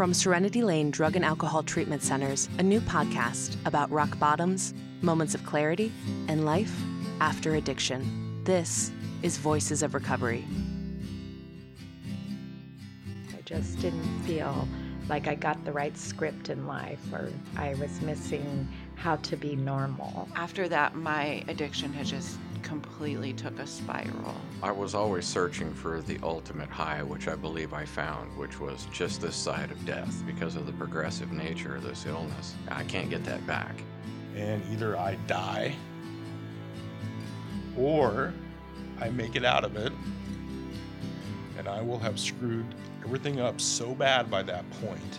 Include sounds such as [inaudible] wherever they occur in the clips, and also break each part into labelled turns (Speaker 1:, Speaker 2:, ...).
Speaker 1: From Serenity Lane Drug and Alcohol Treatment Centers, a new podcast about rock bottoms, moments of clarity, and life after addiction. This is Voices of Recovery.
Speaker 2: I just didn't feel like I got the right script in life or I was missing how to be normal.
Speaker 3: After that, my addiction had just completely took a spiral.
Speaker 4: I was always searching for the ultimate high, which I believe I found, which was just this side of death because of the progressive nature of this illness. I can't get that back.
Speaker 5: And either I die or I make it out of it, and I will have screwed everything up so bad by that point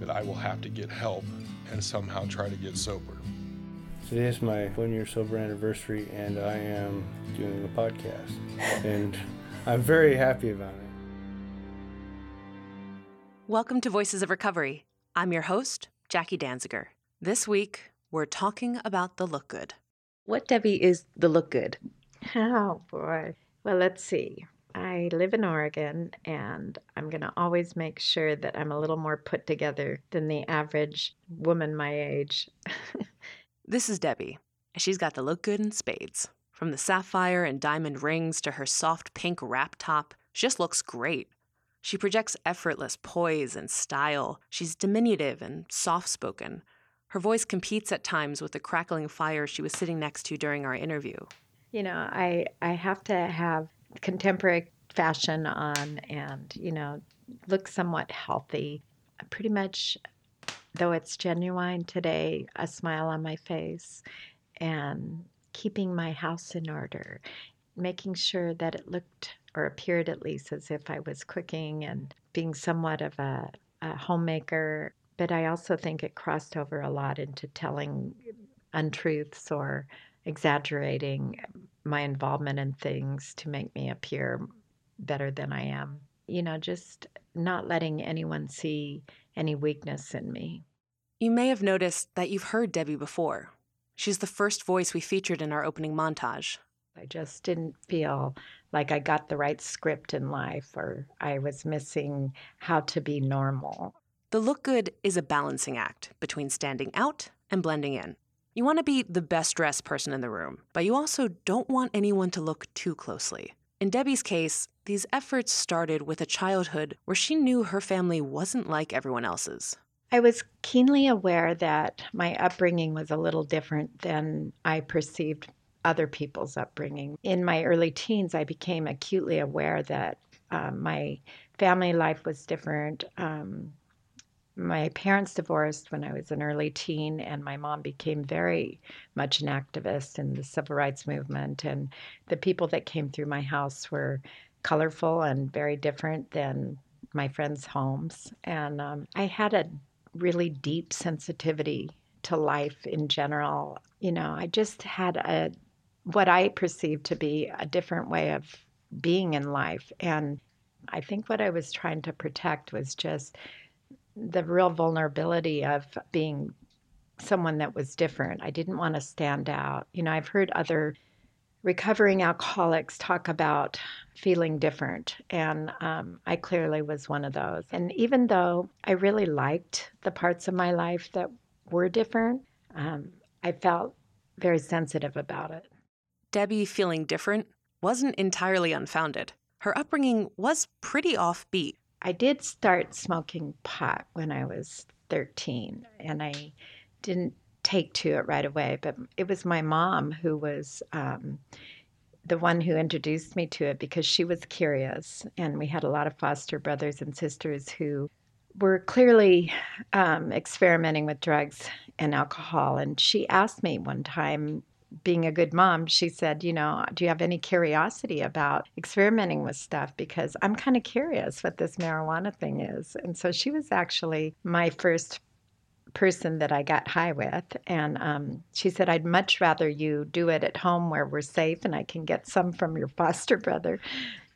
Speaker 5: that I will have to get help and somehow try to get sober.
Speaker 6: Today is my one year sober anniversary, and I am doing a podcast. And I'm very happy about it.
Speaker 1: Welcome to Voices of Recovery. I'm your host, Jackie Danziger. This week, we're talking about the look good. What, Debbie, is the look good?
Speaker 2: Oh boy. Well, let's see. I live in Oregon and I'm going to always make sure that I'm a little more put together than the average woman my age. [laughs]
Speaker 1: This is Debbie. And she's got the look good in spades. From the sapphire and diamond rings to her soft pink wrap top, she just looks great. She projects effortless poise and style. She's diminutive and soft spoken. Her voice competes at times with the crackling fire she was sitting next to during our interview.
Speaker 2: You know, I I have to have contemporary fashion on and, you know, look somewhat healthy. Pretty much though it's genuine today, a smile on my face and keeping my house in order, making sure that it looked or appeared at least as if I was cooking and being somewhat of a, a homemaker. But I also think it crossed over a lot into telling untruths or exaggerating my involvement in things to make me appear better than I am. You know, just not letting anyone see any weakness in me.
Speaker 1: You may have noticed that you've heard Debbie before. She's the first voice we featured in our opening montage.
Speaker 2: I just didn't feel like I got the right script in life or I was missing how to be normal.
Speaker 1: The look good is a balancing act between standing out and blending in. You want to be the best dressed person in the room, but you also don't want anyone to look too closely. In Debbie's case, these efforts started with a childhood where she knew her family wasn't like everyone else's.
Speaker 2: I was keenly aware that my upbringing was a little different than I perceived other people's upbringing. In my early teens, I became acutely aware that um, my family life was different. Um, my parents divorced when I was an early teen, and my mom became very much an activist in the civil rights movement. And the people that came through my house were colorful and very different than my friends' homes. And um, I had a really deep sensitivity to life in general. You know, I just had a what I perceived to be a different way of being in life. And I think what I was trying to protect was just the real vulnerability of being someone that was different. I didn't want to stand out. You know, I've heard other recovering alcoholics talk about feeling different, and um, I clearly was one of those. And even though I really liked the parts of my life that were different, um, I felt very sensitive about it.
Speaker 1: Debbie feeling different wasn't entirely unfounded. Her upbringing was pretty offbeat.
Speaker 2: I did start smoking pot when I was 13, and I didn't take to it right away, but it was my mom who was um, the one who introduced me to it because she was curious. And we had a lot of foster brothers and sisters who were clearly um, experimenting with drugs and alcohol. And she asked me one time, being a good mom, she said, You know, do you have any curiosity about experimenting with stuff? Because I'm kind of curious what this marijuana thing is. And so she was actually my first person that I got high with. And um, she said, I'd much rather you do it at home where we're safe and I can get some from your foster brother.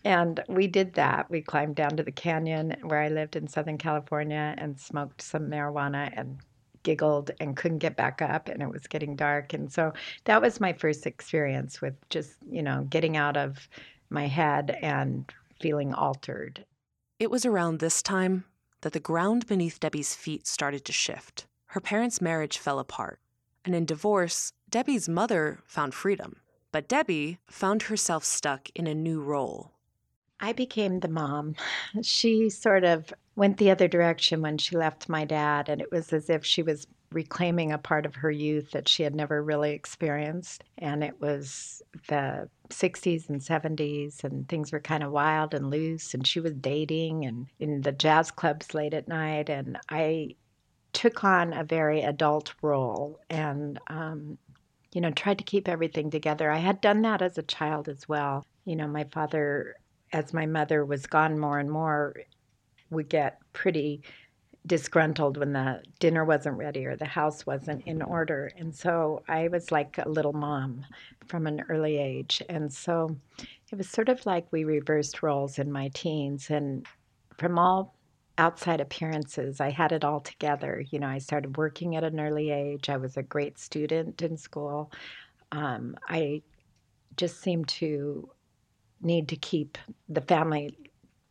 Speaker 2: And we did that. We climbed down to the canyon where I lived in Southern California and smoked some marijuana and giggled and couldn't get back up and it was getting dark. And so that was my first experience with just, you know, getting out of my head and feeling altered.
Speaker 1: It was around this time that the ground beneath Debbie's feet started to shift. Her parents' marriage fell apart. And in divorce, Debbie's mother found freedom. But Debbie found herself stuck in a new role.
Speaker 2: I became the mom. [laughs] She sort of went the other direction when she left my dad, and it was as if she was reclaiming a part of her youth that she had never really experienced. And it was the 60s and 70s, and things were kind of wild and loose. And she was dating and in the jazz clubs late at night. And I took on a very adult role and, um, you know, tried to keep everything together. I had done that as a child as well. You know, my father, as my mother was gone more and more, would get pretty disgruntled when the dinner wasn't ready or the house wasn't in order. And so I was like a little mom from an early age. And so it was sort of like we reversed roles in my teens. And from all outside appearances, I had it all together. You know, I started working at an early age, I was a great student in school. Um, I just seemed to need to keep the family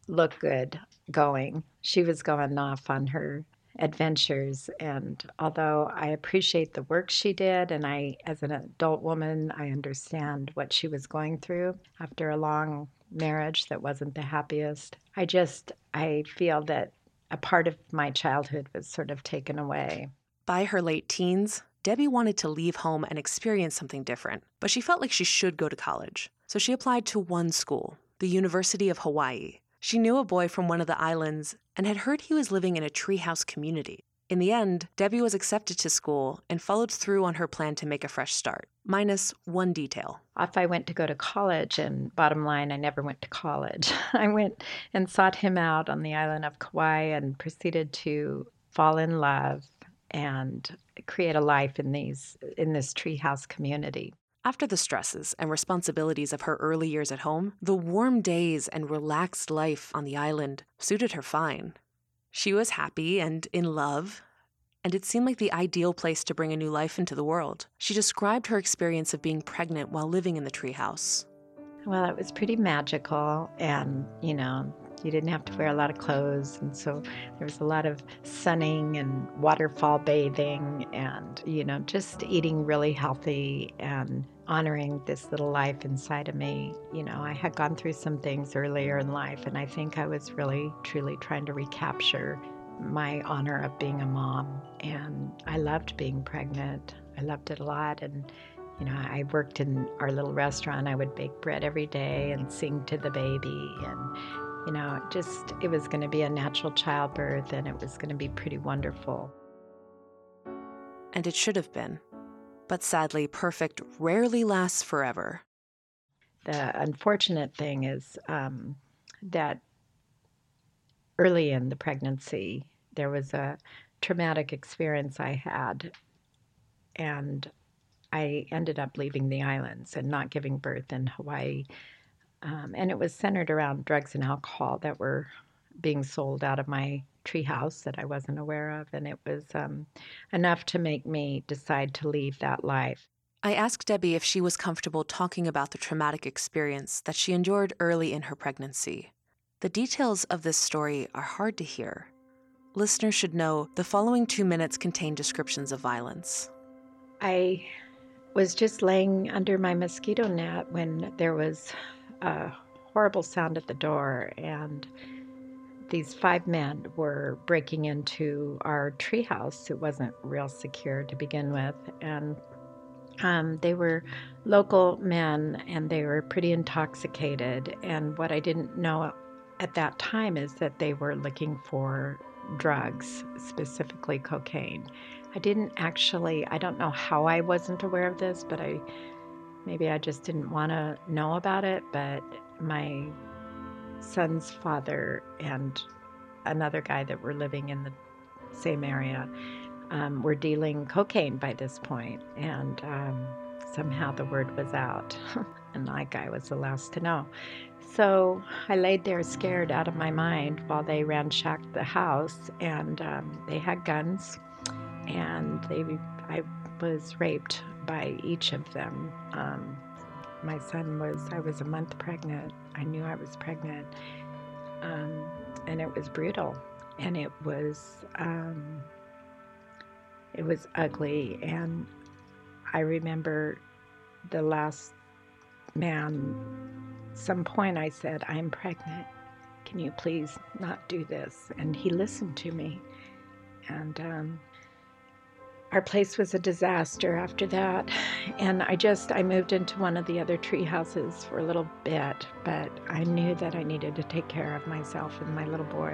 Speaker 2: look good going. She was going off on her adventures and although I appreciate the work she did and I as an adult woman I understand what she was going through after a long marriage that wasn't the happiest. I just I feel that a part of my childhood was sort of taken away.
Speaker 1: By her late teens, Debbie wanted to leave home and experience something different, but she felt like she should go to college. So she applied to one school, the University of Hawaii, she knew a boy from one of the islands and had heard he was living in a treehouse community. In the end, Debbie was accepted to school and followed through on her plan to make a fresh start, minus one detail.
Speaker 2: Off I went to go to college, and bottom line, I never went to college, [laughs] I went and sought him out on the island of Kauai and proceeded to fall in love and create a life in these in this treehouse community.
Speaker 1: After the stresses and responsibilities of her early years at home, the warm days and relaxed life on the island suited her fine. She was happy and in love, and it seemed like the ideal place to bring a new life into the world. She described her experience of being pregnant while living in the treehouse.
Speaker 2: Well, it was pretty magical, and you know, you didn't have to wear a lot of clothes. And so there was a lot of sunning and waterfall bathing and, you know, just eating really healthy and honoring this little life inside of me. You know, I had gone through some things earlier in life, and I think I was really, truly trying to recapture my honor of being a mom. And I loved being pregnant, I loved it a lot. And you know, I worked in our little restaurant. I would bake bread every day and sing to the baby. And, you know, just it was going to be a natural childbirth and it was going to be pretty wonderful.
Speaker 1: And it should have been. But sadly, perfect rarely lasts forever.
Speaker 2: The unfortunate thing is um, that early in the pregnancy, there was a traumatic experience I had, and I ended up leaving the islands and not giving birth in Hawaii um, and it was centered around drugs and alcohol that were being sold out of my treehouse that I wasn't aware of. And it was um, enough to make me decide to leave that life.
Speaker 1: I asked Debbie if she was comfortable talking about the traumatic experience that she endured early in her pregnancy. The details of this story are hard to hear. Listeners should know the following two minutes contain descriptions of violence.
Speaker 2: I was just laying under my mosquito net when there was a horrible sound at the door, and these five men were breaking into our treehouse. It wasn't real secure to begin with, and um, they were local men, and they were pretty intoxicated. And what I didn't know at that time is that they were looking for drugs, specifically cocaine. I didn't actually, I don't know how I wasn't aware of this, but I Maybe I just didn't want to know about it, but my son's father and another guy that were living in the same area um, were dealing cocaine by this point, and um, somehow the word was out, [laughs] and my guy was the last to know. So I laid there scared out of my mind while they ransacked the house, and um, they had guns, and they I was raped by each of them. Um, my son was, I was a month pregnant. I knew I was pregnant. Um, and it was brutal. and it was um, it was ugly. And I remember the last man. Some point I said, "I'm pregnant. Can you please not do this?" And he listened to me, and. Um, our place was a disaster after that and i just i moved into one of the other tree houses for a little bit but i knew that i needed to take care of myself and my little boy.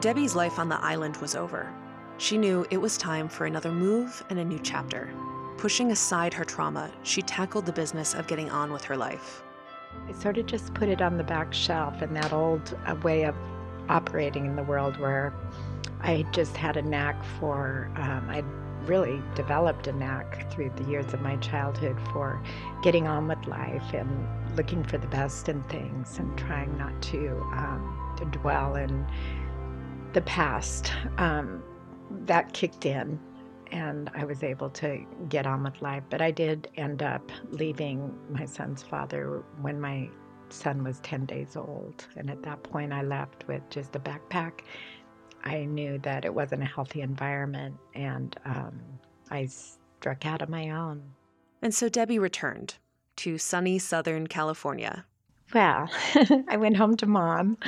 Speaker 1: Debbie's life on the island was over. She knew it was time for another move and a new chapter. Pushing aside her trauma she tackled the business of getting on with her life.
Speaker 2: I sort of just put it on the back shelf in that old uh, way of operating in the world where I just had a knack for, um, I really developed a knack through the years of my childhood for getting on with life and looking for the best in things and trying not to, um, to dwell in the past. Um, that kicked in and I was able to get on with life. But I did end up leaving my son's father when my son was 10 days old. And at that point, I left with just a backpack I knew that it wasn't a healthy environment, and um, I struck out on my own.
Speaker 1: And so Debbie returned to sunny Southern California.
Speaker 2: Well, [laughs] I went home to mom.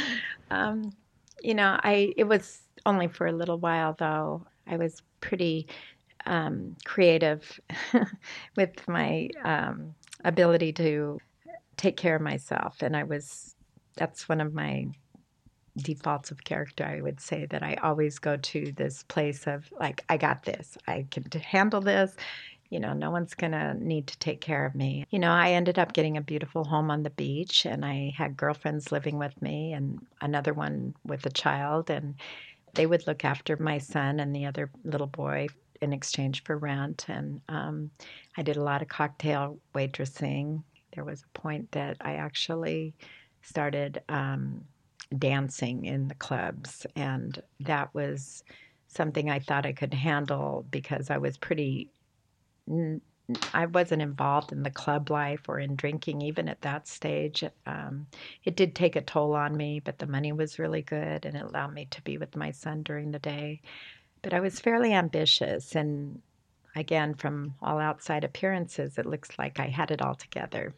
Speaker 2: Um, you know, I it was only for a little while though. I was pretty um, creative [laughs] with my um, ability to take care of myself, and I was. That's one of my defaults of character, I would say that I always go to this place of like, I got this, I can handle this. You know, no one's going to need to take care of me. You know, I ended up getting a beautiful home on the beach, and I had girlfriends living with me, and another one with a child. And they would look after my son and the other little boy in exchange for rent. And um, I did a lot of cocktail waitressing. There was a point that I actually started um, dancing in the clubs. And that was something I thought I could handle because I was pretty. I wasn't involved in the club life or in drinking even at that stage. Um, it did take a toll on me, but the money was really good and it allowed me to be with my son during the day. But I was fairly ambitious, and again, from all outside appearances, it looks like I had it all together.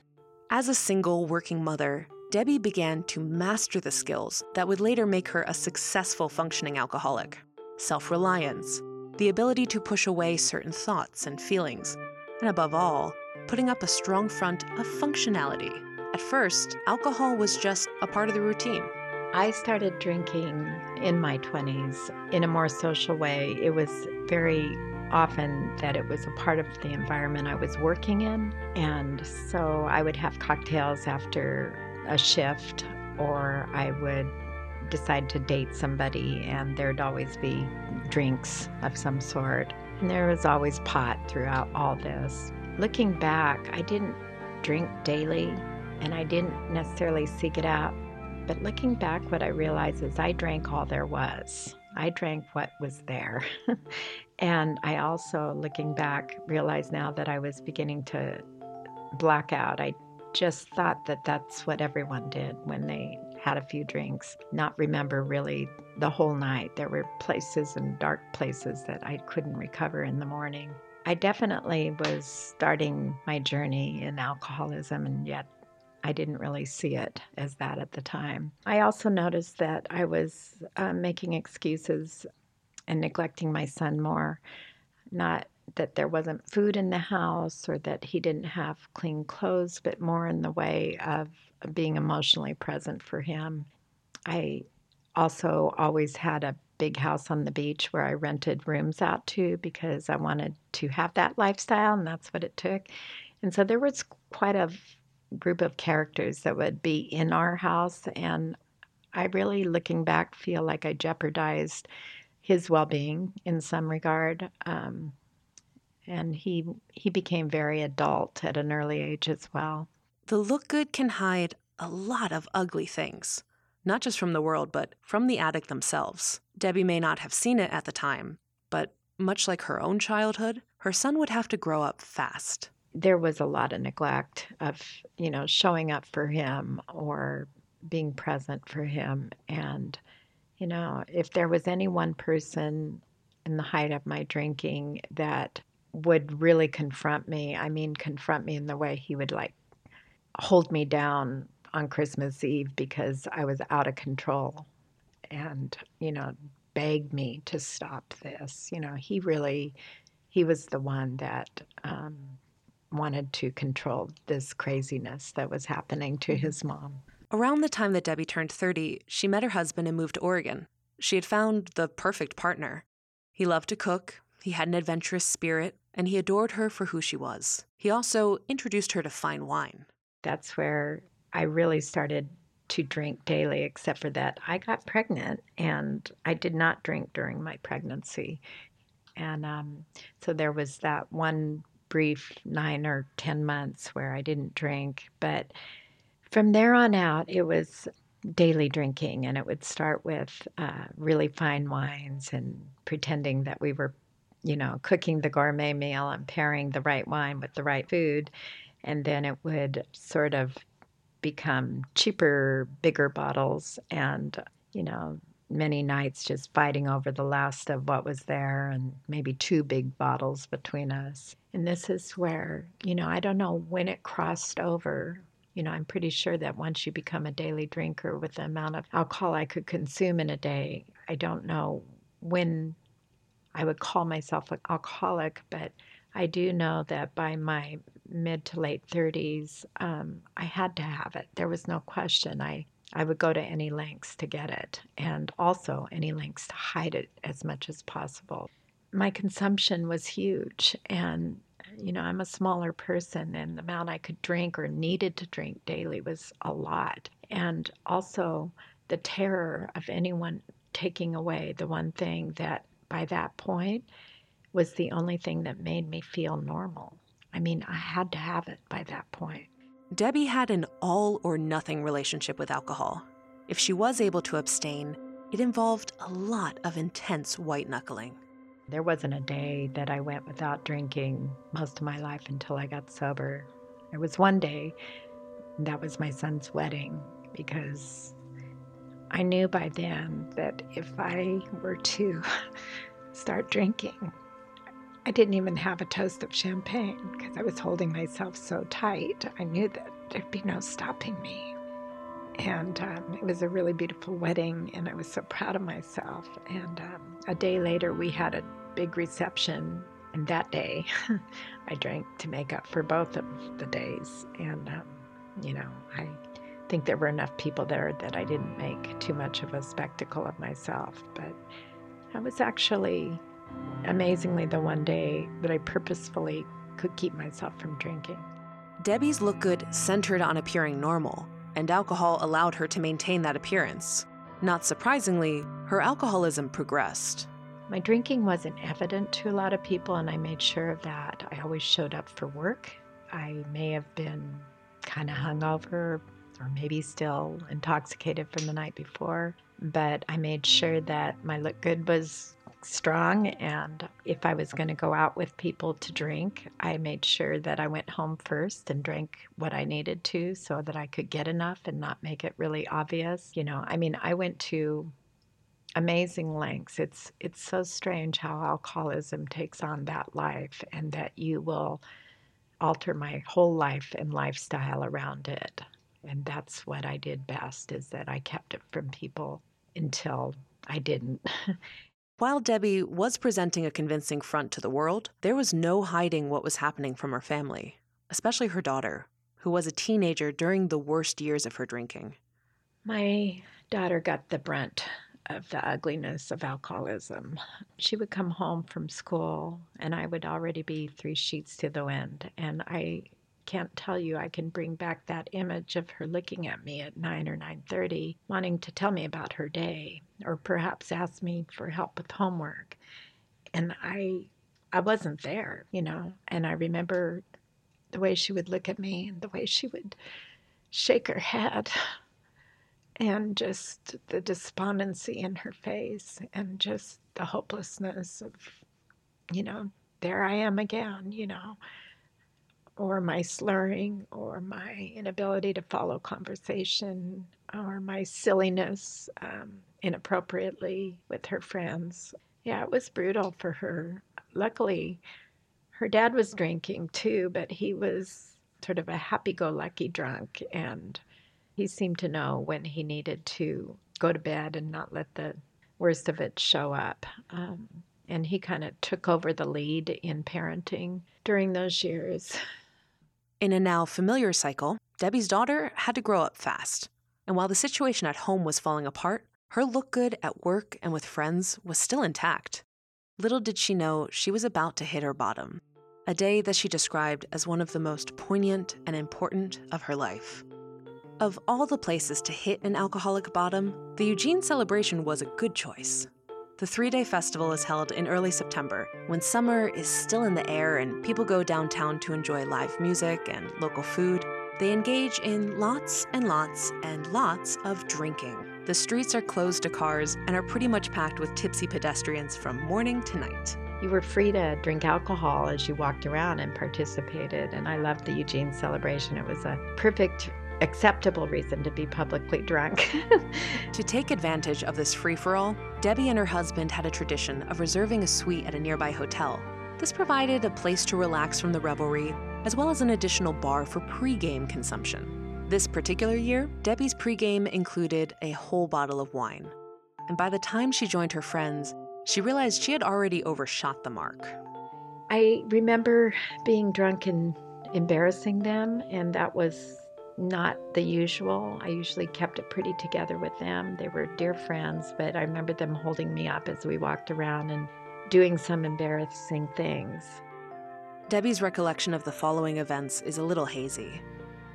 Speaker 1: As a single working mother, Debbie began to master the skills that would later make her a successful functioning alcoholic self reliance, the ability to push away certain thoughts and feelings, and above all, putting up a strong front of functionality. At first, alcohol was just a part of the routine.
Speaker 2: I started drinking in my 20s in a more social way. It was very often that it was a part of the environment I was working in. And so I would have cocktails after a shift or I would decide to date somebody and there'd always be drinks of some sort. And there was always pot throughout all this. Looking back, I didn't drink daily and I didn't necessarily seek it out. But looking back, what I realized is I drank all there was. I drank what was there. [laughs] and I also, looking back, realize now that I was beginning to black out. I just thought that that's what everyone did when they had a few drinks, not remember really the whole night. There were places and dark places that I couldn't recover in the morning. I definitely was starting my journey in alcoholism, and yet I didn't really see it as that at the time. I also noticed that I was uh, making excuses and neglecting my son more, not that there wasn't food in the house or that he didn't have clean clothes, but more in the way of being emotionally present for him. I also always had a big house on the beach where I rented rooms out to because I wanted to have that lifestyle, and that's what it took. And so there was quite a group of characters that would be in our house, and I really, looking back, feel like I jeopardized his well being in some regard. Um, and he he became very adult at an early age as well.
Speaker 1: The look good can hide a lot of ugly things, not just from the world, but from the addict themselves. Debbie may not have seen it at the time, but much like her own childhood, her son would have to grow up fast.
Speaker 2: There was a lot of neglect of, you know, showing up for him or being present for him. And, you know, if there was any one person in the height of my drinking that would really confront me, I mean, confront me in the way he would like hold me down on Christmas Eve because I was out of control and, you know, beg me to stop this. You know, he really, he was the one that um, wanted to control this craziness that was happening to his mom.
Speaker 1: Around the time that Debbie turned 30, she met her husband and moved to Oregon. She had found the perfect partner. He loved to cook, he had an adventurous spirit, and he adored her for who she was. He also introduced her to fine wine.
Speaker 2: That's where I really started to drink daily, except for that I got pregnant and I did not drink during my pregnancy. And um, so there was that one brief nine or 10 months where I didn't drink. But from there on out, it was daily drinking, and it would start with uh, really fine wines and pretending that we were, you know, cooking the gourmet meal and pairing the right wine with the right food. And then it would sort of become cheaper, bigger bottles, and, you know, many nights just fighting over the last of what was there and maybe two big bottles between us. And this is where, you know, I don't know when it crossed over. You know, I'm pretty sure that once you become a daily drinker with the amount of alcohol I could consume in a day, I don't know when I would call myself an alcoholic, but I do know that by my mid to late 30s, um, I had to have it. There was no question. I I would go to any lengths to get it and also any lengths to hide it as much as possible. My consumption was huge and you know, I'm a smaller person and the amount I could drink or needed to drink daily was a lot. And also the terror of anyone taking away the one thing that by that point was the only thing that made me feel normal. I mean, I had to have it by that point.
Speaker 1: Debbie had an all or nothing relationship with alcohol. If she was able to abstain, it involved a lot of intense white knuckling.
Speaker 2: There wasn't a day that I went without drinking most of my life until I got sober. There was one day, that was my son's wedding, because I knew by then that if I were to [laughs] start drinking, I didn't even have a toast of champagne because I was holding myself so tight. I knew that there'd be no stopping me. And um, it was a really beautiful wedding, and I was so proud of myself. And um, a day later, we had a big reception. And that day, [laughs] I drank to make up for both of the days. And, um, you know, I think there were enough people there that I didn't make too much of a spectacle of myself. But I was actually amazingly the one day that I purposefully could keep myself from drinking.
Speaker 1: Debbie's look good centered on appearing normal, and alcohol allowed her to maintain that appearance. Not surprisingly, her alcoholism progressed.
Speaker 2: My drinking wasn't evident to a lot of people, and I made sure of that. I always showed up for work. I may have been kind of hungover or maybe still intoxicated from the night before, but I made sure that my look good was strong. And if I was going to go out with people to drink, I made sure that I went home first and drank what I needed to so that I could get enough and not make it really obvious. You know, I mean, I went to amazing lengths. It's it's so strange how alcoholism takes on that life and that you will alter my whole life and lifestyle around it. And that's what I did best is that I kept it from people until I didn't. [laughs]
Speaker 1: While Debbie was presenting a convincing front to the world, there was no hiding what was happening from her family, especially her daughter, who was a teenager during the worst years of her drinking.
Speaker 2: My daughter got the brunt of the ugliness of alcoholism. She would come home from school and I would already be three sheets to the wind. And I can't tell you I can bring back that image of her looking at me at 9 or 9:30 wanting to tell me about her day or perhaps ask me for help with homework. And I I wasn't there, you know. And I remember the way she would look at me and the way she would shake her head [laughs] and just the despondency in her face and just the hopelessness of you know there I am again, you know or my slurring or my inability to follow conversation or my silliness um, inappropriately with her friends. Yeah, it was brutal for her. Luckily, her dad was drinking too, but he was sort of a happy go lucky drunk, and he seemed to know when he needed to go to bed and not let the worst of it show up. Um, and he kind of took over the lead in parenting during those years. [laughs]
Speaker 1: In a now familiar cycle, Debbie's daughter had to grow up fast. And while the situation at home was falling apart, her look good at work and with friends was still intact. Little did she know she was about to hit her bottom, a day that she described as one of the most poignant and important of her life. Of all the places to hit an alcoholic bottom, the Eugene celebration was a good choice. The three day festival is held in early September, when summer is still in the air and people go downtown to enjoy live music and local food. They engage in lots and lots and lots of drinking. The streets are closed to cars and are pretty much packed with tipsy pedestrians from morning to night.
Speaker 2: You were free to drink alcohol as you walked around and participated, and I loved the Eugene celebration. It was a perfect acceptable reason to be publicly drunk. [laughs]
Speaker 1: to take advantage of this free for all, Debbie and her husband had a tradition of reserving a suite at a nearby hotel. This provided a place to relax from the revelry, as well as an additional bar for pre-game consumption. This particular year, Debbie's pre-game included a whole bottle of wine. And by the time she joined her friends, she realized she had already overshot the mark.
Speaker 2: I remember being drunk and embarrassing them, and that was not the usual. I usually kept it pretty together with them. They were dear friends, but I remember them holding me up as we walked around and doing some embarrassing things.
Speaker 1: Debbie's recollection of the following events is a little hazy,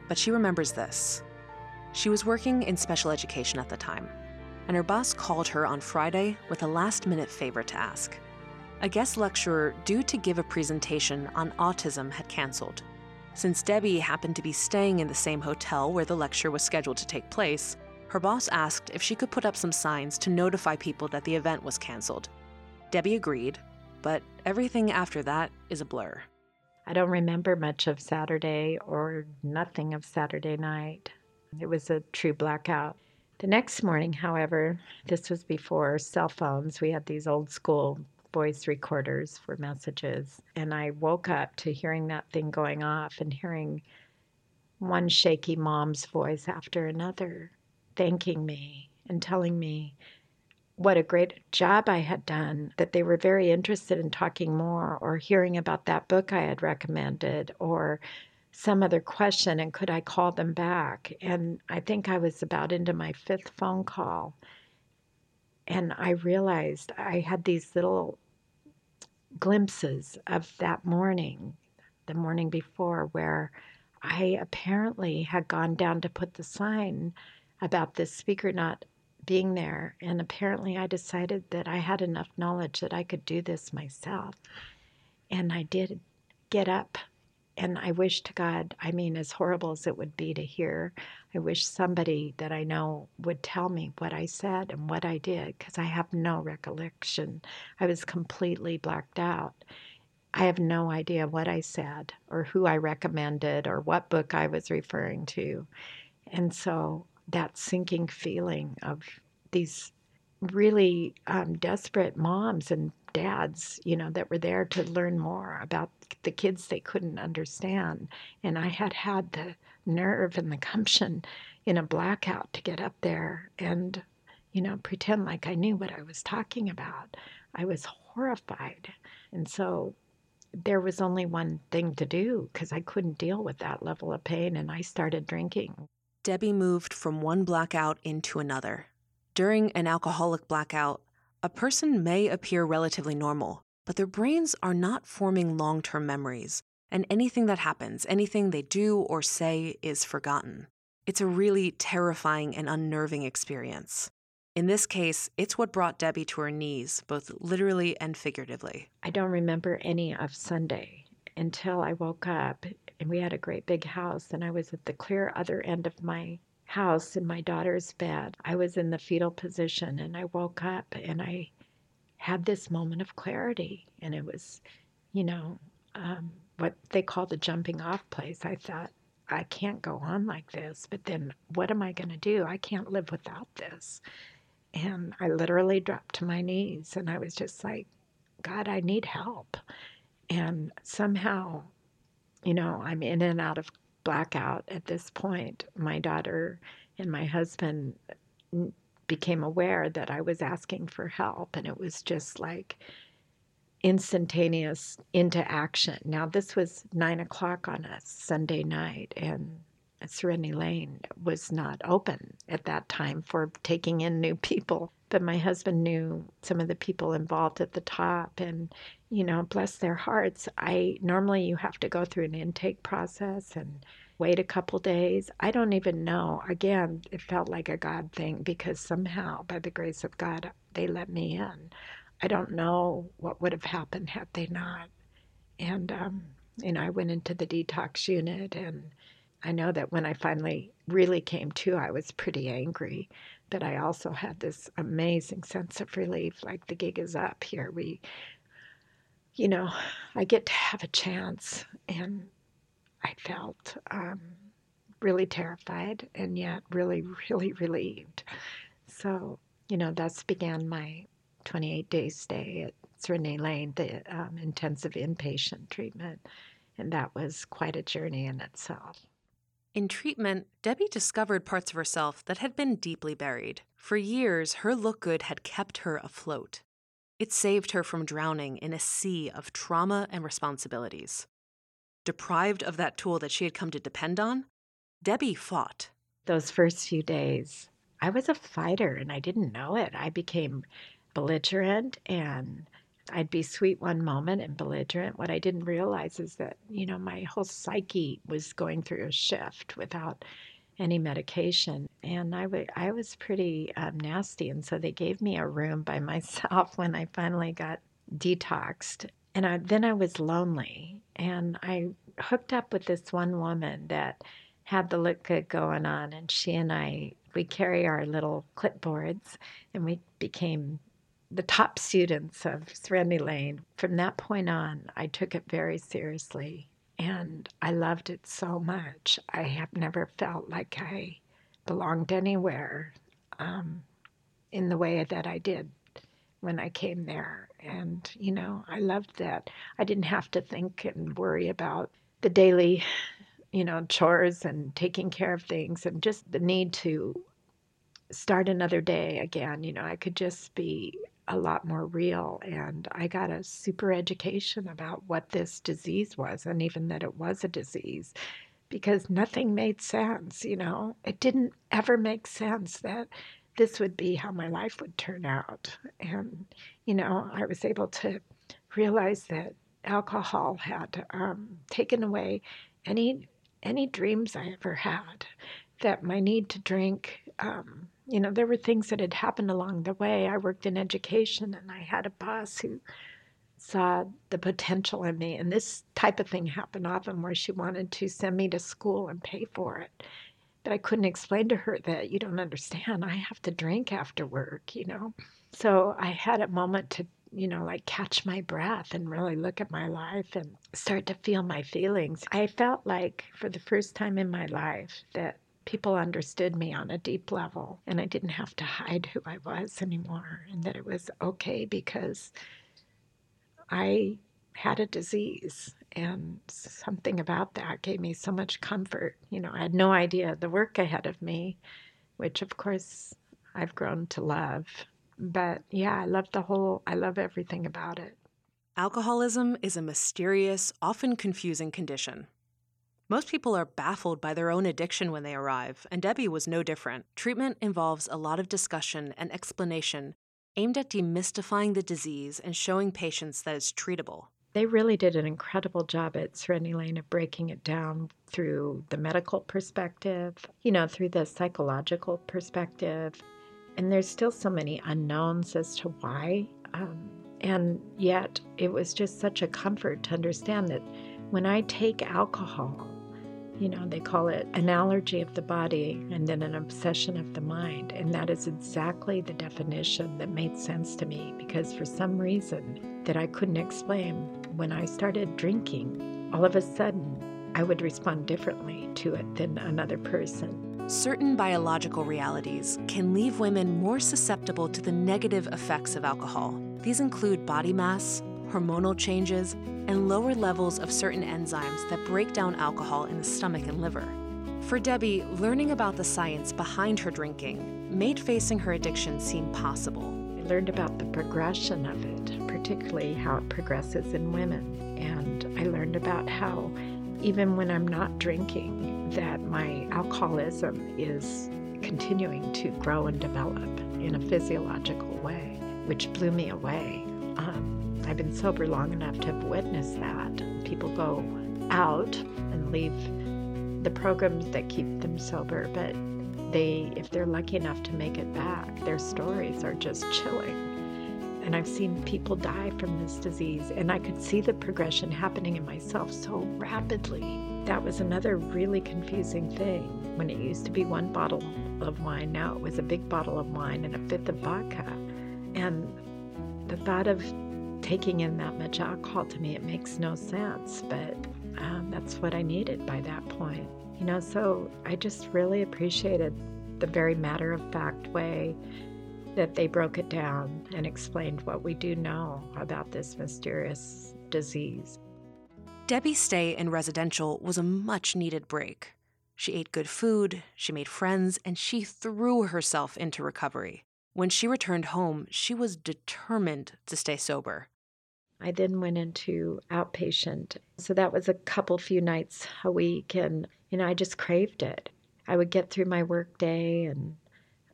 Speaker 1: but she remembers this. She was working in special education at the time, and her boss called her on Friday with a last minute favor to ask. A guest lecturer due to give a presentation on autism had canceled, since Debbie happened to be staying in the same hotel where the lecture was scheduled to take place, her boss asked if she could put up some signs to notify people that the event was canceled. Debbie agreed, but everything after that is a blur.
Speaker 2: I don't remember much of Saturday or nothing of Saturday night. It was a true blackout. The next morning, however, this was before cell phones. We had these old school voice recorders for messages. And I woke up to hearing that thing going off and hearing one shaky mom's voice after another thanking me and telling me what a great job I had done, that they were very interested in talking more or hearing about that book I had recommended or some other question and could I call them back. And I think I was about into my fifth phone call. And I realized I had these little glimpses of that morning, the morning before, where I apparently had gone down to put the sign about this speaker not being there. And apparently, I decided that I had enough knowledge that I could do this myself. And I did get up. And I wish to God, I mean, as horrible as it would be to hear, I wish somebody that I know would tell me what I said and what I did because I have no recollection. I was completely blacked out. I have no idea what I said or who I recommended or what book I was referring to. And so that sinking feeling of these really um, desperate moms and dads, you know, that were there to learn more about the kids they couldn't understand. And I had had the nerve and the gumption in a blackout to get up there and, you know, pretend like I knew what I was talking about. I was horrified. And so there was only one thing to do because I couldn't deal with that level of pain, and I started drinking.
Speaker 1: Debbie moved from one blackout into another. During an alcoholic blackout, a person may appear relatively normal, but their brains are not forming long term memories, and anything that happens, anything they do or say, is forgotten. It's a really terrifying and unnerving experience. In this case, it's what brought Debbie to her knees, both literally and figuratively.
Speaker 2: I don't remember any of Sunday until I woke up and we had a great big house, and I was at the clear other end of my house in my daughter's bed. I was in the fetal position and I woke up and I had this moment of clarity. And it was, you know, um, what they call the jumping off place. I thought, I can't go on like this. But then what am I going to do? I can't live without this. And I literally dropped to my knees and I was just like, God, I need help. And somehow, you know, I'm in and out of blackout at this point. My daughter and my husband mm, became aware that I was asking for help, and it was just like instantaneous into action. Now, this was nine o'clock on a Sunday night, and Serenity Lane was not open at that time for taking in new people. But my husband knew some of the people involved at the top, and you know, bless their hearts. I normally you have to go through an intake process and wait a couple days. I don't even know. Again, it felt like a God thing because somehow, by the grace of God, they let me in. I don't know what would have happened had they not. And, um, you know, I went into the detox unit, and I know that when I finally really came to, I was pretty angry. But I also had this amazing sense of relief like the gig is up here. We, you know, I get to have a chance. And I felt um, really terrified and yet really, really relieved. So, you know, thus began my 28 day stay at Serenity Lane, the um, intensive inpatient treatment. And that was quite a journey in itself.
Speaker 1: In treatment, Debbie discovered parts of herself that had been deeply buried. For years, her look good had kept her afloat. It saved her from drowning in a sea of trauma and responsibilities. Deprived of that tool that she had come to depend on, Debbie fought.
Speaker 2: Those first few days, I was a fighter and I didn't know it. I became belligerent and I'd be sweet one moment and belligerent. What I didn't realize is that, you know, my whole psyche was going through a shift without any medication. And I, w- I was pretty um, nasty. And so they gave me a room by [laughs] myself when I finally got detoxed and I, then I was lonely, and I hooked up with this one woman that had the look good going on, and she and I we carry our little clipboards, and we became the top students of Serenity Lane. From that point on, I took it very seriously, and I loved it so much. I have never felt like I belonged anywhere um, in the way that I did when I came there. And, you know, I loved that. I didn't have to think and worry about the daily, you know, chores and taking care of things and just the need to start another day again. You know, I could just be a lot more real. And I got a super education about what this disease was and even that it was a disease because nothing made sense, you know. It didn't ever make sense that this would be how my life would turn out. And, you know, I was able to realize that alcohol had um, taken away any any dreams I ever had. That my need to drink, um, you know, there were things that had happened along the way. I worked in education, and I had a boss who saw the potential in me. And this type of thing happened often, where she wanted to send me to school and pay for it. But I couldn't explain to her that you don't understand. I have to drink after work, you know. So I had a moment to, you know, like catch my breath and really look at my life and start to feel my feelings. I felt like for the first time in my life that people understood me on a deep level and I didn't have to hide who I was anymore and that it was okay because I had a disease and something about that gave me so much comfort. You know, I had no idea the work ahead of me, which of course I've grown to love. But yeah, I love the whole, I love everything about it.
Speaker 1: Alcoholism is a mysterious, often confusing condition. Most people are baffled by their own addiction when they arrive, and Debbie was no different. Treatment involves a lot of discussion and explanation aimed at demystifying the disease and showing patients that it's treatable
Speaker 2: they really did an incredible job at Serenity Lane of breaking it down through the medical perspective, you know, through the psychological perspective. And there's still so many unknowns as to why. Um, and yet, it was just such a comfort to understand that when I take alcohol, you know, they call it an allergy of the body and then an obsession of the mind. And that is exactly the definition that made sense to me because for some reason that I couldn't explain, when I started drinking, all of a sudden I would respond differently to it than another person.
Speaker 1: Certain biological realities can leave women more susceptible to the negative effects of alcohol. These include body mass, hormonal changes, and lower levels of certain enzymes that break down alcohol in the stomach and liver. For Debbie, learning about the science behind her drinking made facing her addiction seem possible.
Speaker 2: I learned about the progression of it, particularly how it progresses in women. And I learned about how, even when I'm not drinking, that my alcoholism is continuing to grow and develop in a physiological way, which blew me away. Um, I've been sober long enough to have witnessed that. People go out and leave the programs that keep them sober, but they, if they're lucky enough to make it back, their stories are just chilling. And I've seen people die from this disease, and I could see the progression happening in myself so rapidly. That was another really confusing thing. When it used to be one bottle of wine, now it was a big bottle of wine and a fifth of vodka. And the thought of taking in that much alcohol to me, it makes no sense, but um, that's what I needed by that point. You know, so I just really appreciated the very matter of fact way that they broke it down and explained what we do know about this mysterious disease.
Speaker 1: Debbie's stay in residential was a much needed break. She ate good food, she made friends, and she threw herself into recovery. When she returned home, she was determined to stay sober.
Speaker 2: I then went into outpatient. So that was a couple few nights a week and you know, I just craved it. I would get through my work day and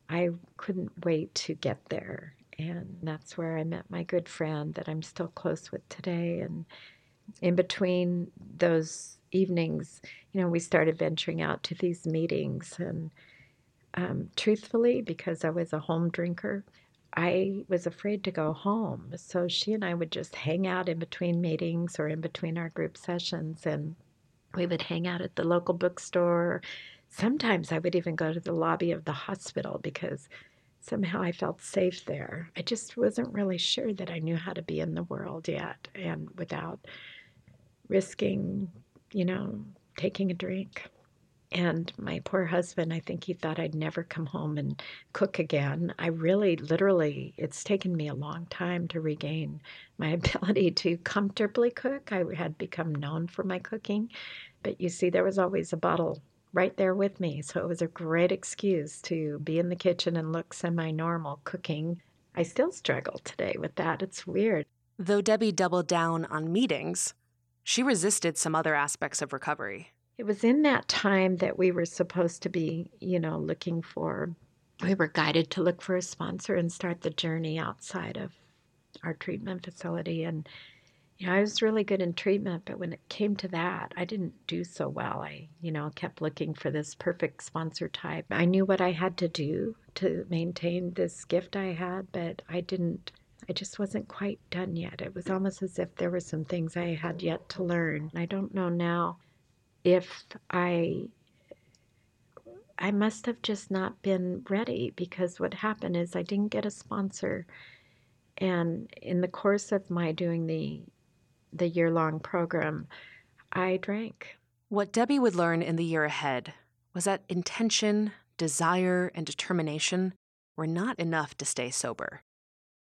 Speaker 2: I couldn't wait to get there. And that's where I met my good friend that I'm still close with today. And in between those evenings, you know, we started venturing out to these meetings. And um, truthfully, because I was a home drinker, I was afraid to go home. So she and I would just hang out in between meetings or in between our group sessions. And we would hang out at the local bookstore Sometimes I would even go to the lobby of the hospital because somehow I felt safe there. I just wasn't really sure that I knew how to be in the world yet and without risking, you know, taking a drink. And my poor husband, I think he thought I'd never come home and cook again. I really, literally, it's taken me a long time to regain my [laughs] ability to comfortably cook. I had become known for my cooking. But you see, there was always a bottle right there with me. So it was a great excuse to be in the kitchen and look semi normal cooking. I still struggle today with that. It's weird.
Speaker 1: Though Debbie doubled down on meetings, she resisted some other aspects of recovery.
Speaker 2: It was in that time that we were supposed to be, you know, looking for, we were guided to look for a sponsor and start the journey outside of our treatment facility. And you know, I was really good in treatment, but when it came to that, I didn't do so well. I, you know, kept looking for this perfect sponsor type. I knew what I had to do to maintain this gift I had, but I didn't, I just wasn't quite done yet. It was almost as if there were some things I had yet to learn. I don't know now if I I must have just not been ready because what happened is I didn't get a sponsor. And in the course of my doing the the year long program, I drank.
Speaker 1: What Debbie would learn in the year ahead was that intention, desire, and determination were not enough to stay sober.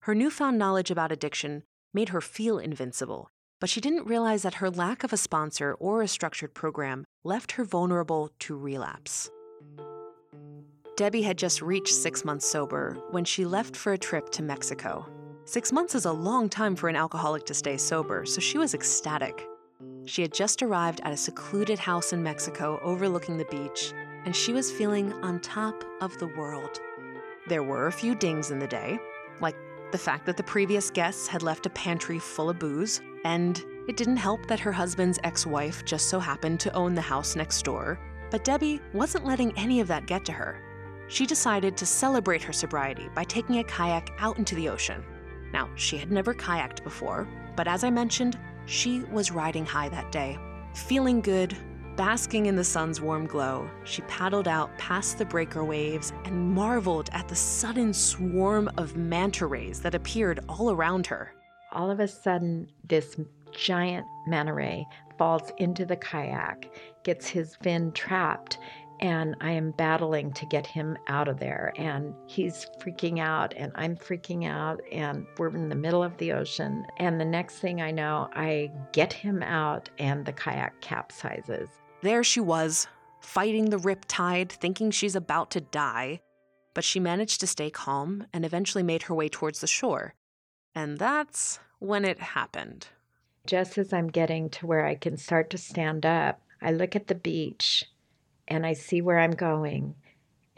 Speaker 1: Her newfound knowledge about addiction made her feel invincible, but she didn't realize that her lack of a sponsor or a structured program left her vulnerable to relapse. Debbie had just reached six months sober when she left for a trip to Mexico. Six months is a long time for an alcoholic to stay sober, so she was ecstatic. She had just arrived at a secluded house in Mexico overlooking the beach, and she was feeling on top of the world. There were a few dings in the day, like the fact that the previous guests had left a pantry full of booze, and it didn't help that her husband's ex wife just so happened to own the house next door. But Debbie wasn't letting any of that get to her. She decided to celebrate her sobriety by taking a kayak out into the ocean now, she had never kayaked before, but as I mentioned, she was riding high that day. Feeling good, basking in the sun's warm glow, she paddled out past the breaker waves and marveled at the sudden swarm of manta rays that appeared all around her.
Speaker 2: All of a sudden, this giant manta ray falls into the kayak, gets his fin trapped, and I am battling to get him out of there. And he's freaking out, and I'm freaking out, and we're in the middle of the ocean. And the next thing I know, I get him out, and the kayak capsizes.
Speaker 1: There she was, fighting the rip tide, thinking she's about to die. But she managed to stay calm and eventually made her way towards the shore. And that's when it happened.
Speaker 2: Just as I'm getting to where I can start to stand up, I look at the beach and I see where I'm going.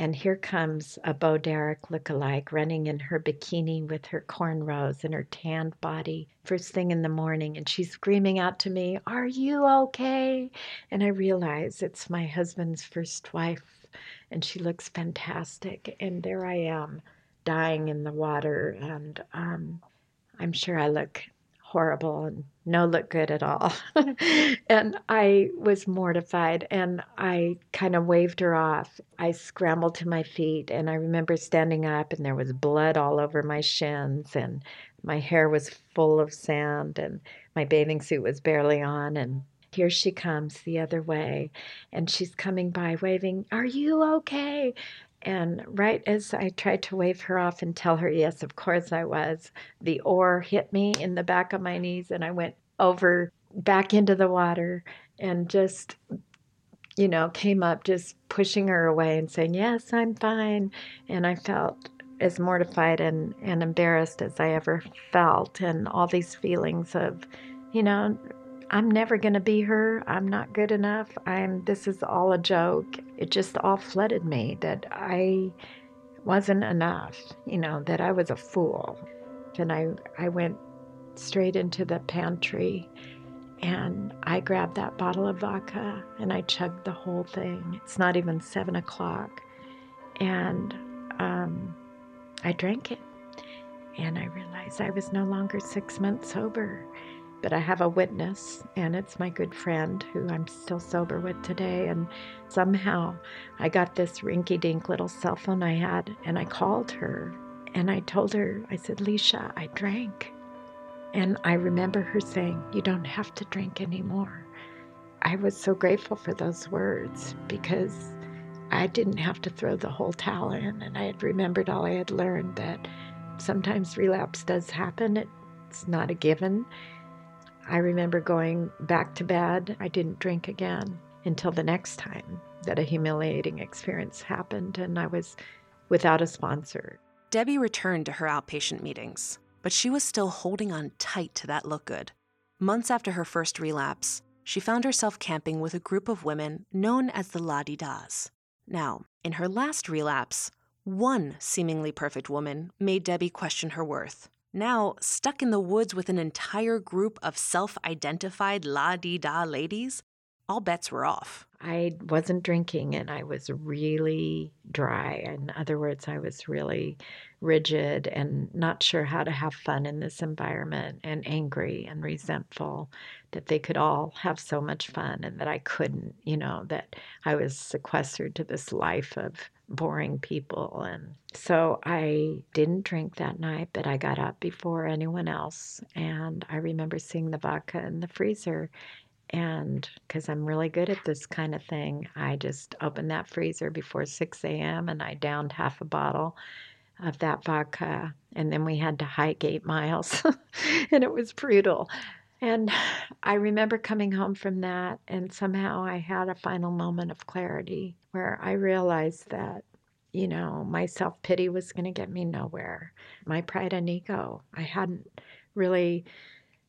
Speaker 2: And here comes a Bo Derek look-alike running in her bikini with her cornrows and her tanned body first thing in the morning. And she's screaming out to me, Are you okay? And I realize it's my husband's first wife, and she looks fantastic. And there I am, dying in the water. And um, I'm sure I look horrible and no look good at all. [laughs] and I was mortified and I kind of waved her off. I scrambled to my feet and I remember standing up and there was blood all over my shins and my hair was full of sand and my bathing suit was barely on and here she comes the other way and she's coming by waving, Are you okay? And right as I tried to wave her off and tell her, yes, of course I was, the oar hit me in the back of my knees and I went over back into the water and just, you know, came up just pushing her away and saying, yes, I'm fine. And I felt as mortified and, and embarrassed as I ever felt. And all these feelings of, you know, I'm never going to be her. I'm not good enough. I'm this is all a joke. It just all flooded me that I wasn't enough, you know, that I was a fool. And I I went straight into the pantry and I grabbed that bottle of vodka and I chugged the whole thing. It's not even seven o'clock. And um, I drank it. And I realized I was no longer six months sober. But I have a witness, and it's my good friend who I'm still sober with today. And somehow I got this rinky dink little cell phone I had, and I called her and I told her, I said, Leisha, I drank. And I remember her saying, You don't have to drink anymore. I was so grateful for those words because I didn't have to throw the whole towel in. And I had remembered all I had learned that sometimes relapse does happen, it's not a given. I remember going back to bed. I didn't drink again until the next time that a humiliating experience happened and I was without a sponsor.
Speaker 1: Debbie returned to her outpatient meetings, but she was still holding on tight to that look good. Months after her first relapse, she found herself camping with a group of women known as the La Di Das. Now, in her last relapse, one seemingly perfect woman made Debbie question her worth. Now, stuck in the woods with an entire group of self identified la di da ladies, all bets were off.
Speaker 2: I wasn't drinking and I was really dry. In other words, I was really rigid and not sure how to have fun in this environment and angry and resentful that they could all have so much fun and that I couldn't, you know, that I was sequestered to this life of boring people. And so I didn't drink that night, but I got up before anyone else. And I remember seeing the vodka in the freezer. And because I'm really good at this kind of thing, I just opened that freezer before 6 a.m. and I downed half a bottle of that vodka. And then we had to hike eight miles, [laughs] and it was brutal. And I remember coming home from that, and somehow I had a final moment of clarity where I realized that, you know, my self pity was going to get me nowhere. My pride and ego, I hadn't really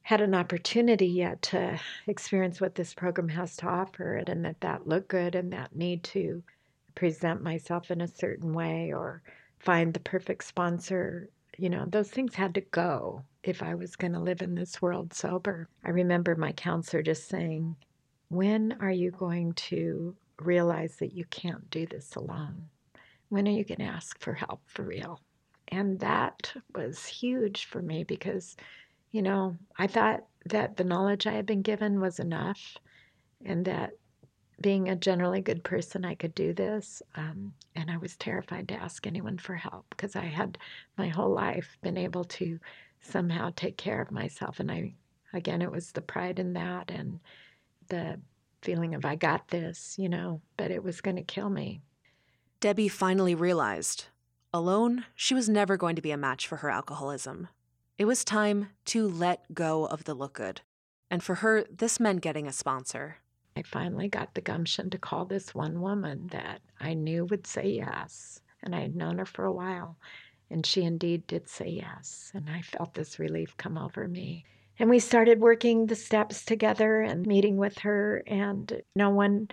Speaker 2: had an opportunity yet to experience what this program has to offer, and that that looked good, and that need to present myself in a certain way or find the perfect sponsor you know, those things had to go if I was going to live in this world sober. I remember my counselor just saying, When are you going to realize that you can't do this alone? When are you going to ask for help for real? And that was huge for me because, you know, I thought that the knowledge I had been given was enough and that being a generally good person, I could do this. Um, and I was terrified to ask anyone for help because I had my whole life been able to somehow take care of myself. And I, again, it was the pride in that and the feeling of, I got this, you know, but it was going to kill me.
Speaker 1: Debbie finally realized alone, she was never going to be a match for her alcoholism. It was time to let go of the look good. And for her, this meant getting a sponsor.
Speaker 2: I finally got the gumption to call this one woman that I knew would say yes. And I had known her for a while. And she indeed did say yes. And I felt this relief come over me. And we started working the steps together and meeting with her. And no one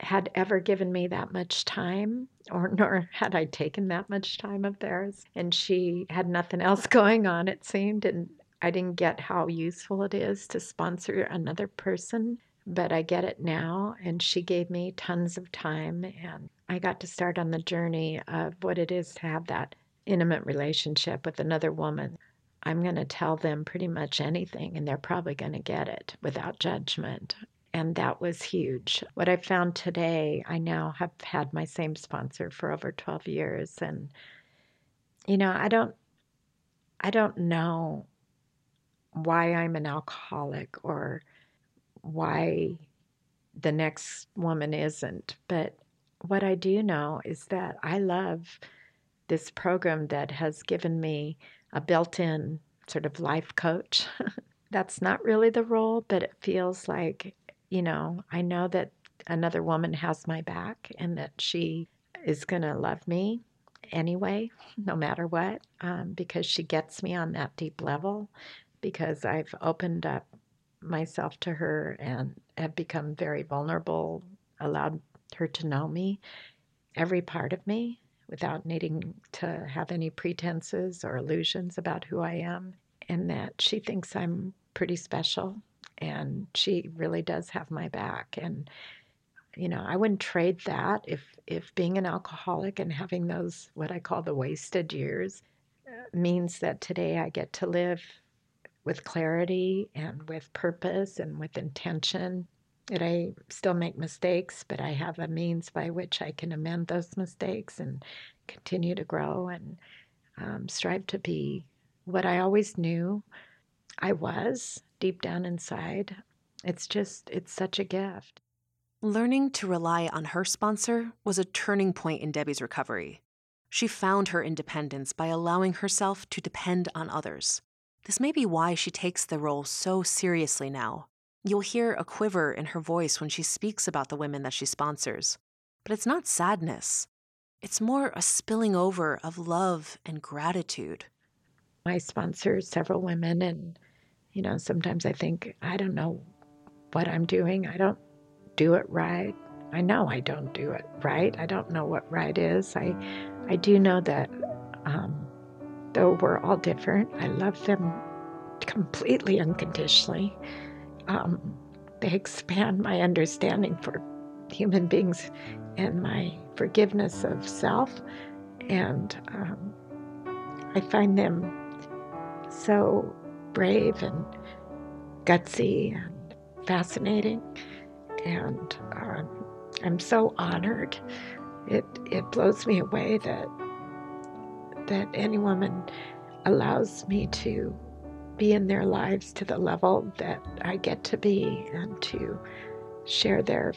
Speaker 2: had ever given me that much time, or [laughs] nor had I taken that much time of theirs. And she had nothing else [laughs] going on, it seemed. And I didn't get how useful it is to sponsor another person, but I get it now. And she gave me tons of time. And I got to start on the journey of what it is to have that intimate relationship with another woman. I'm going to tell them pretty much anything, and they're probably going to get it without judgment and that was huge. What I found today, I now have had my same sponsor for over 12 years and you know, I don't I don't know why I'm an alcoholic or why the next woman isn't, but what I do know is that I love this program that has given me a built-in sort of life coach. [laughs] That's not really the role, but it feels like you know, I know that another woman has my back and that she is going to love me anyway, no matter what, um, because she gets me on that deep level, because I've opened up myself to her and have become very vulnerable, allowed her to know me, every part of me, without needing to have any pretenses or illusions about who I am, and that she thinks I'm pretty special and she really does have my back. And you know i wouldn't trade that if if being an alcoholic and having those what i call the wasted years uh, means that today i get to live with clarity and with purpose and with intention that i still make mistakes but i have a means by which i can amend those mistakes and continue to grow and um, strive to be what i always knew i was deep down inside. It's just, it's such a gift.
Speaker 1: Learning to rely on her sponsor was a turning point in Debbie's recovery. She found her independence by allowing herself to depend on others. This may be why she takes the role so seriously now. You'll hear a quiver in her voice when she speaks about the women that she sponsors. But it's not sadness, it's more a spilling over of love and gratitude.
Speaker 2: I sponsor several women, and you know, sometimes I think, I don't know what I'm doing. I don't do it right. I know I don't do it right. I don't know what right is. I, I do know that um, though we're all different, I love them completely unconditionally. Um, they expand my understanding for human beings and my forgiveness of self. And um, I find them so brave and gutsy and fascinating. And um, I'm so honored. It it blows me away that that any woman allows me to be in their lives to the level that I get to be and to share their,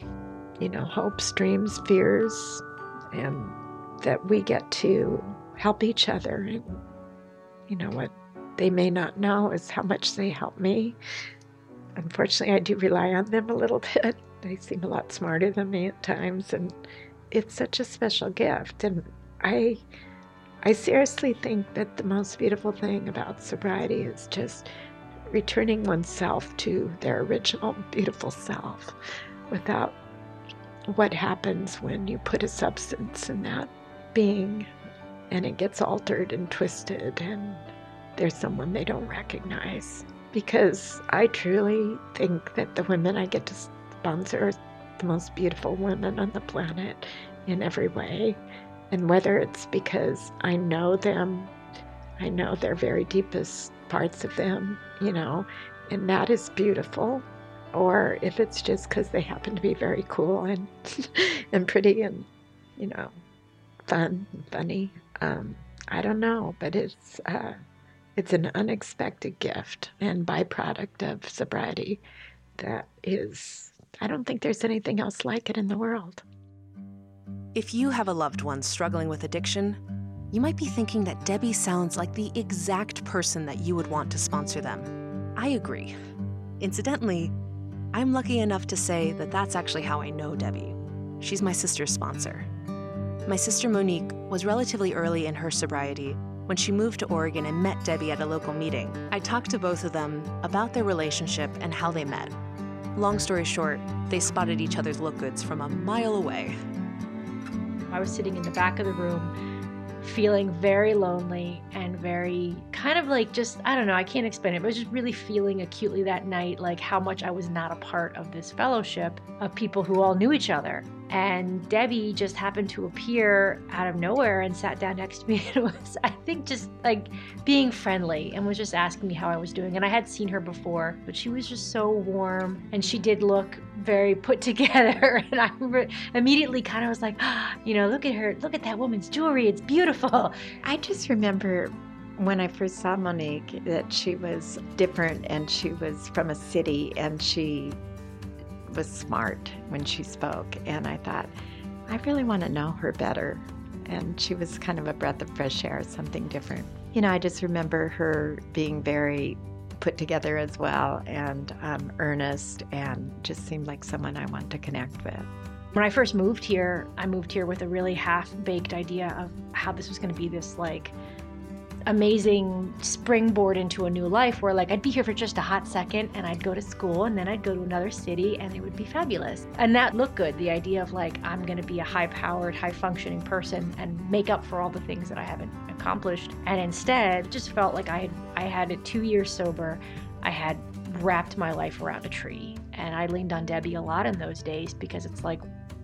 Speaker 2: you know, hopes, dreams, fears, and that we get to help each other. And, you know, what they may not know is how much they help me. Unfortunately, I do rely on them a little [laughs] bit. They seem a lot smarter than me at times, and it's such a special gift. And I, I seriously think that the most beautiful thing about sobriety is just returning oneself to their original [laughs] beautiful self without what happens when you put a substance in that being and it gets altered and twisted and there's someone they don't recognize. Because I truly think that the women I get to sponsor are the most beautiful women on the planet in every way. And whether it's because I know them, I know their very deepest parts of them, you know, and that is beautiful. Or if it's just because they happen to be very cool and [laughs] and pretty and you know fun and funny. Um, I don't know, but it's uh, It's an unexpected gift and byproduct of sobriety that is, I don't think there's anything else like it in the world.
Speaker 1: If you have a loved one struggling with addiction, you might be thinking that Debbie sounds like the exact person that you would want to sponsor them. I agree. Incidentally, I'm lucky enough to say that that's actually how I know Debbie. She's my sister's sponsor. My sister Monique was relatively early in her sobriety when she moved to Oregon and met Debbie at a local meeting. I talked to both of them about their relationship and how they met. Long story short, they spotted each other's look goods from a mile away.
Speaker 7: I was sitting in the back of the room feeling very lonely and very kind of like just I don't know, I can't explain it, but just really feeling acutely that night like how much I was not a part of this fellowship of people who all knew each other. And Debbie just happened to appear out of nowhere and sat down next to me [laughs] and was, I think, just like being friendly and was just asking me how I was doing. And I had seen her before, but she was just so warm and she did look very put [laughs] together. And I immediately kind of was like, oh, [gasps] you know, look at her, look at that woman's jewelry. It's beautiful.
Speaker 2: I just remember when I first saw Monique that she was different and she was from a city and she was smart when she spoke. And I thought, I really want to know her better. And she was kind of a breath of fresh air, something different. You know, I just remember her being very put together as well and um, earnest and just seemed like someone I want to connect with.
Speaker 7: When I first moved here, I moved here with a really half baked idea of how this was going to be this like amazing springboard into a new life where like I'd be here for just a hot second and I'd go to school and then I'd go to another city and it would be fabulous. And that looked good. The idea of like I'm going to be a high powered, high functioning person and make up for all the things that I haven't accomplished. And instead, just felt like I had I had it 2 years sober. I had wrapped my life around a tree. And I leaned on Debbie a lot in those days because it's like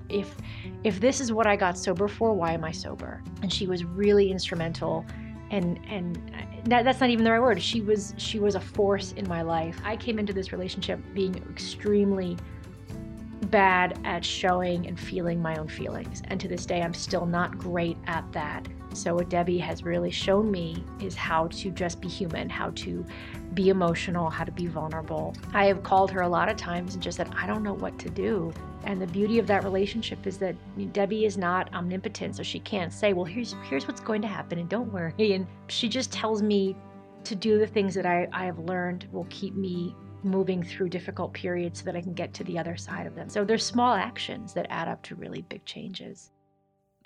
Speaker 7: if if this is what I got sober for, why am I sober? And she was really instrumental and and that, that's not even the right word. She was she was a force in my life. I came into this relationship being extremely bad at showing and feeling my own feelings. And to this day i'm still not great at that. So what debbie has really shown me is how to just be human how to be emotional how to be vulnerable i have called her a lot of times and just said i don't know what to do and the beauty of that relationship is that Debbie is not omnipotent, so she can't say, "Well, here's here's what's going to happen, and don't worry." And she just tells me to do the things that I, I have learned will keep me moving through difficult periods so that I can get to the other side of them. So there's small actions that add up to really big changes.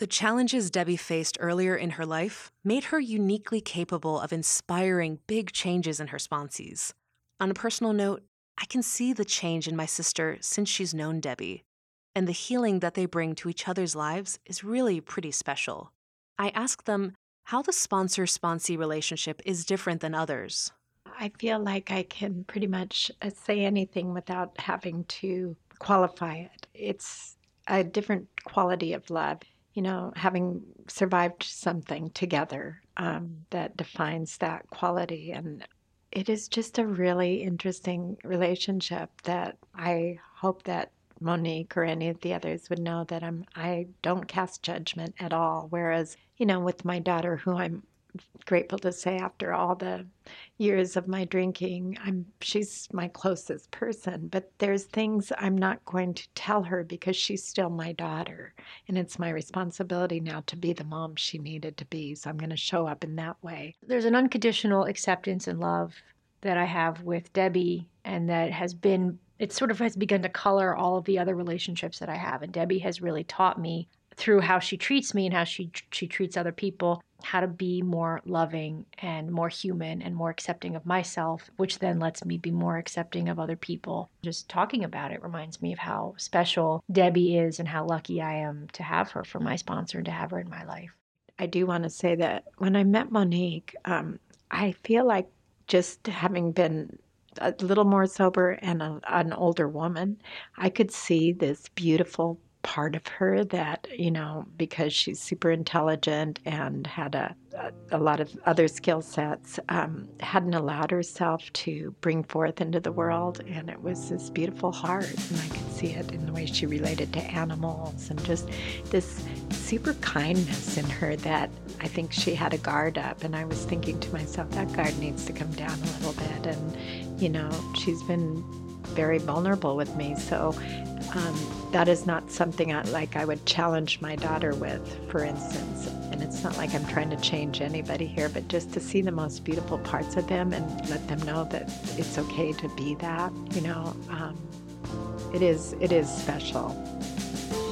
Speaker 1: The challenges Debbie faced earlier in her life made her uniquely capable of inspiring big changes in her sponsees. On a personal note, I can see the change in my sister since she's known Debbie and the healing that they bring to each other's lives is really pretty special. I ask them how the sponsor sponsee relationship is different than others.
Speaker 2: I feel like I can pretty much uh, say anything without having to qualify it. It's a different quality of love, you know, having survived something together um, that defines that quality. And it is just a really interesting relationship that I hope that Monique or any of the others would know that I'm I don't cast judgment at all. Whereas, you know, with my daughter who I'm grateful to say after all the years of my drinking, I'm she's my closest person, but there's things I'm not going to tell her because she's still my daughter and it's my responsibility now to be the mom she needed to be. So I'm going to show up in that way.
Speaker 7: There's an unconditional acceptance and love that I have with Debbie and that has been it sort of has begun to color all of the other relationships that I have. And Debbie has really taught me through how she treats me and how she she treats other people how to be more loving and more human and more accepting of myself which then lets me be more accepting of other people. Just talking about it reminds me of how special debbie is and how lucky i am to have her for my sponsor and to have her in my life.
Speaker 2: I do want to say that when i met monique um, i feel like just having been a little more sober and a, an older woman, I could see this beautiful part of her that, you know, because she's super intelligent and had a, a, a lot of other skill sets, um, hadn't allowed herself to bring forth into the world. And it was this beautiful heart. And I could see it in the way she related to animals and just this super kindness in her that I think she had a guard up. And I was thinking to myself, that guard needs to come down a little bit. And, you know, she's been very vulnerable with me. So um, that is not something I, like I would challenge my daughter with, for instance. And it's not like I'm trying to change anybody here, but just to see the most beautiful parts of them and let them know that it's okay to be that, you know, um, it is it is special.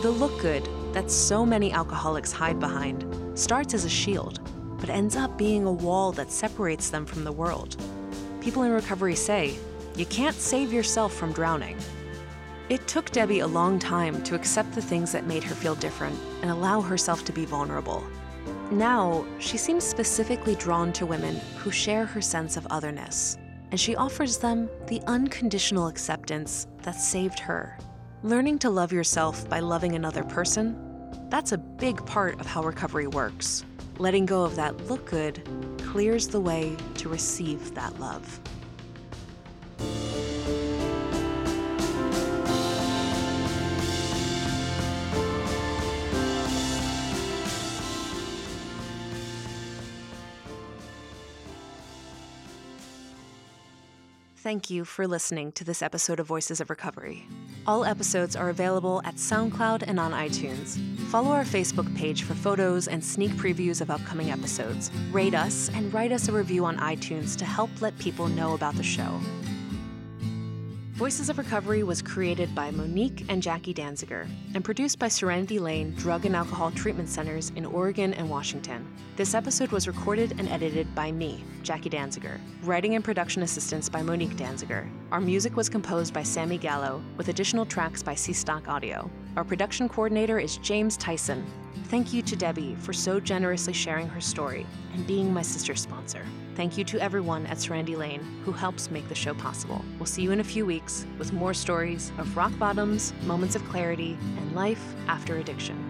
Speaker 1: The look good that so many alcoholics hide behind starts as a shield, but ends up being a wall that separates them from the world. People in recovery say, you can't save yourself from drowning. It took Debbie a long time to accept the things that made her feel different and allow herself to be vulnerable. Now, she seems specifically drawn to women who share her sense of otherness, and she offers them the unconditional acceptance that saved her. Learning to love yourself by loving another person, that's a big part of how recovery works. Letting go of that look good clears the way to receive that love. Thank you for listening to this episode of Voices of Recovery. All episodes are available at SoundCloud and on iTunes. Follow our Facebook page for photos and sneak previews of upcoming episodes. Rate us and write us a review on iTunes to help let people know about the show. Voices of Recovery was created by Monique and Jackie Danziger and produced by Serenity Lane Drug and Alcohol Treatment Centers in Oregon and Washington. This episode was recorded and edited by me, Jackie Danziger. Writing and production assistance by Monique Danziger. Our music was composed by Sammy Gallo, with additional tracks by C Stock Audio. Our production coordinator is James Tyson. Thank you to Debbie for so generously sharing her story and being my sister sponsor. Thank you to everyone at Serenity Lane who helps make the show possible. We'll see you in a few weeks with more stories of rock bottoms, moments of clarity, and life after addiction.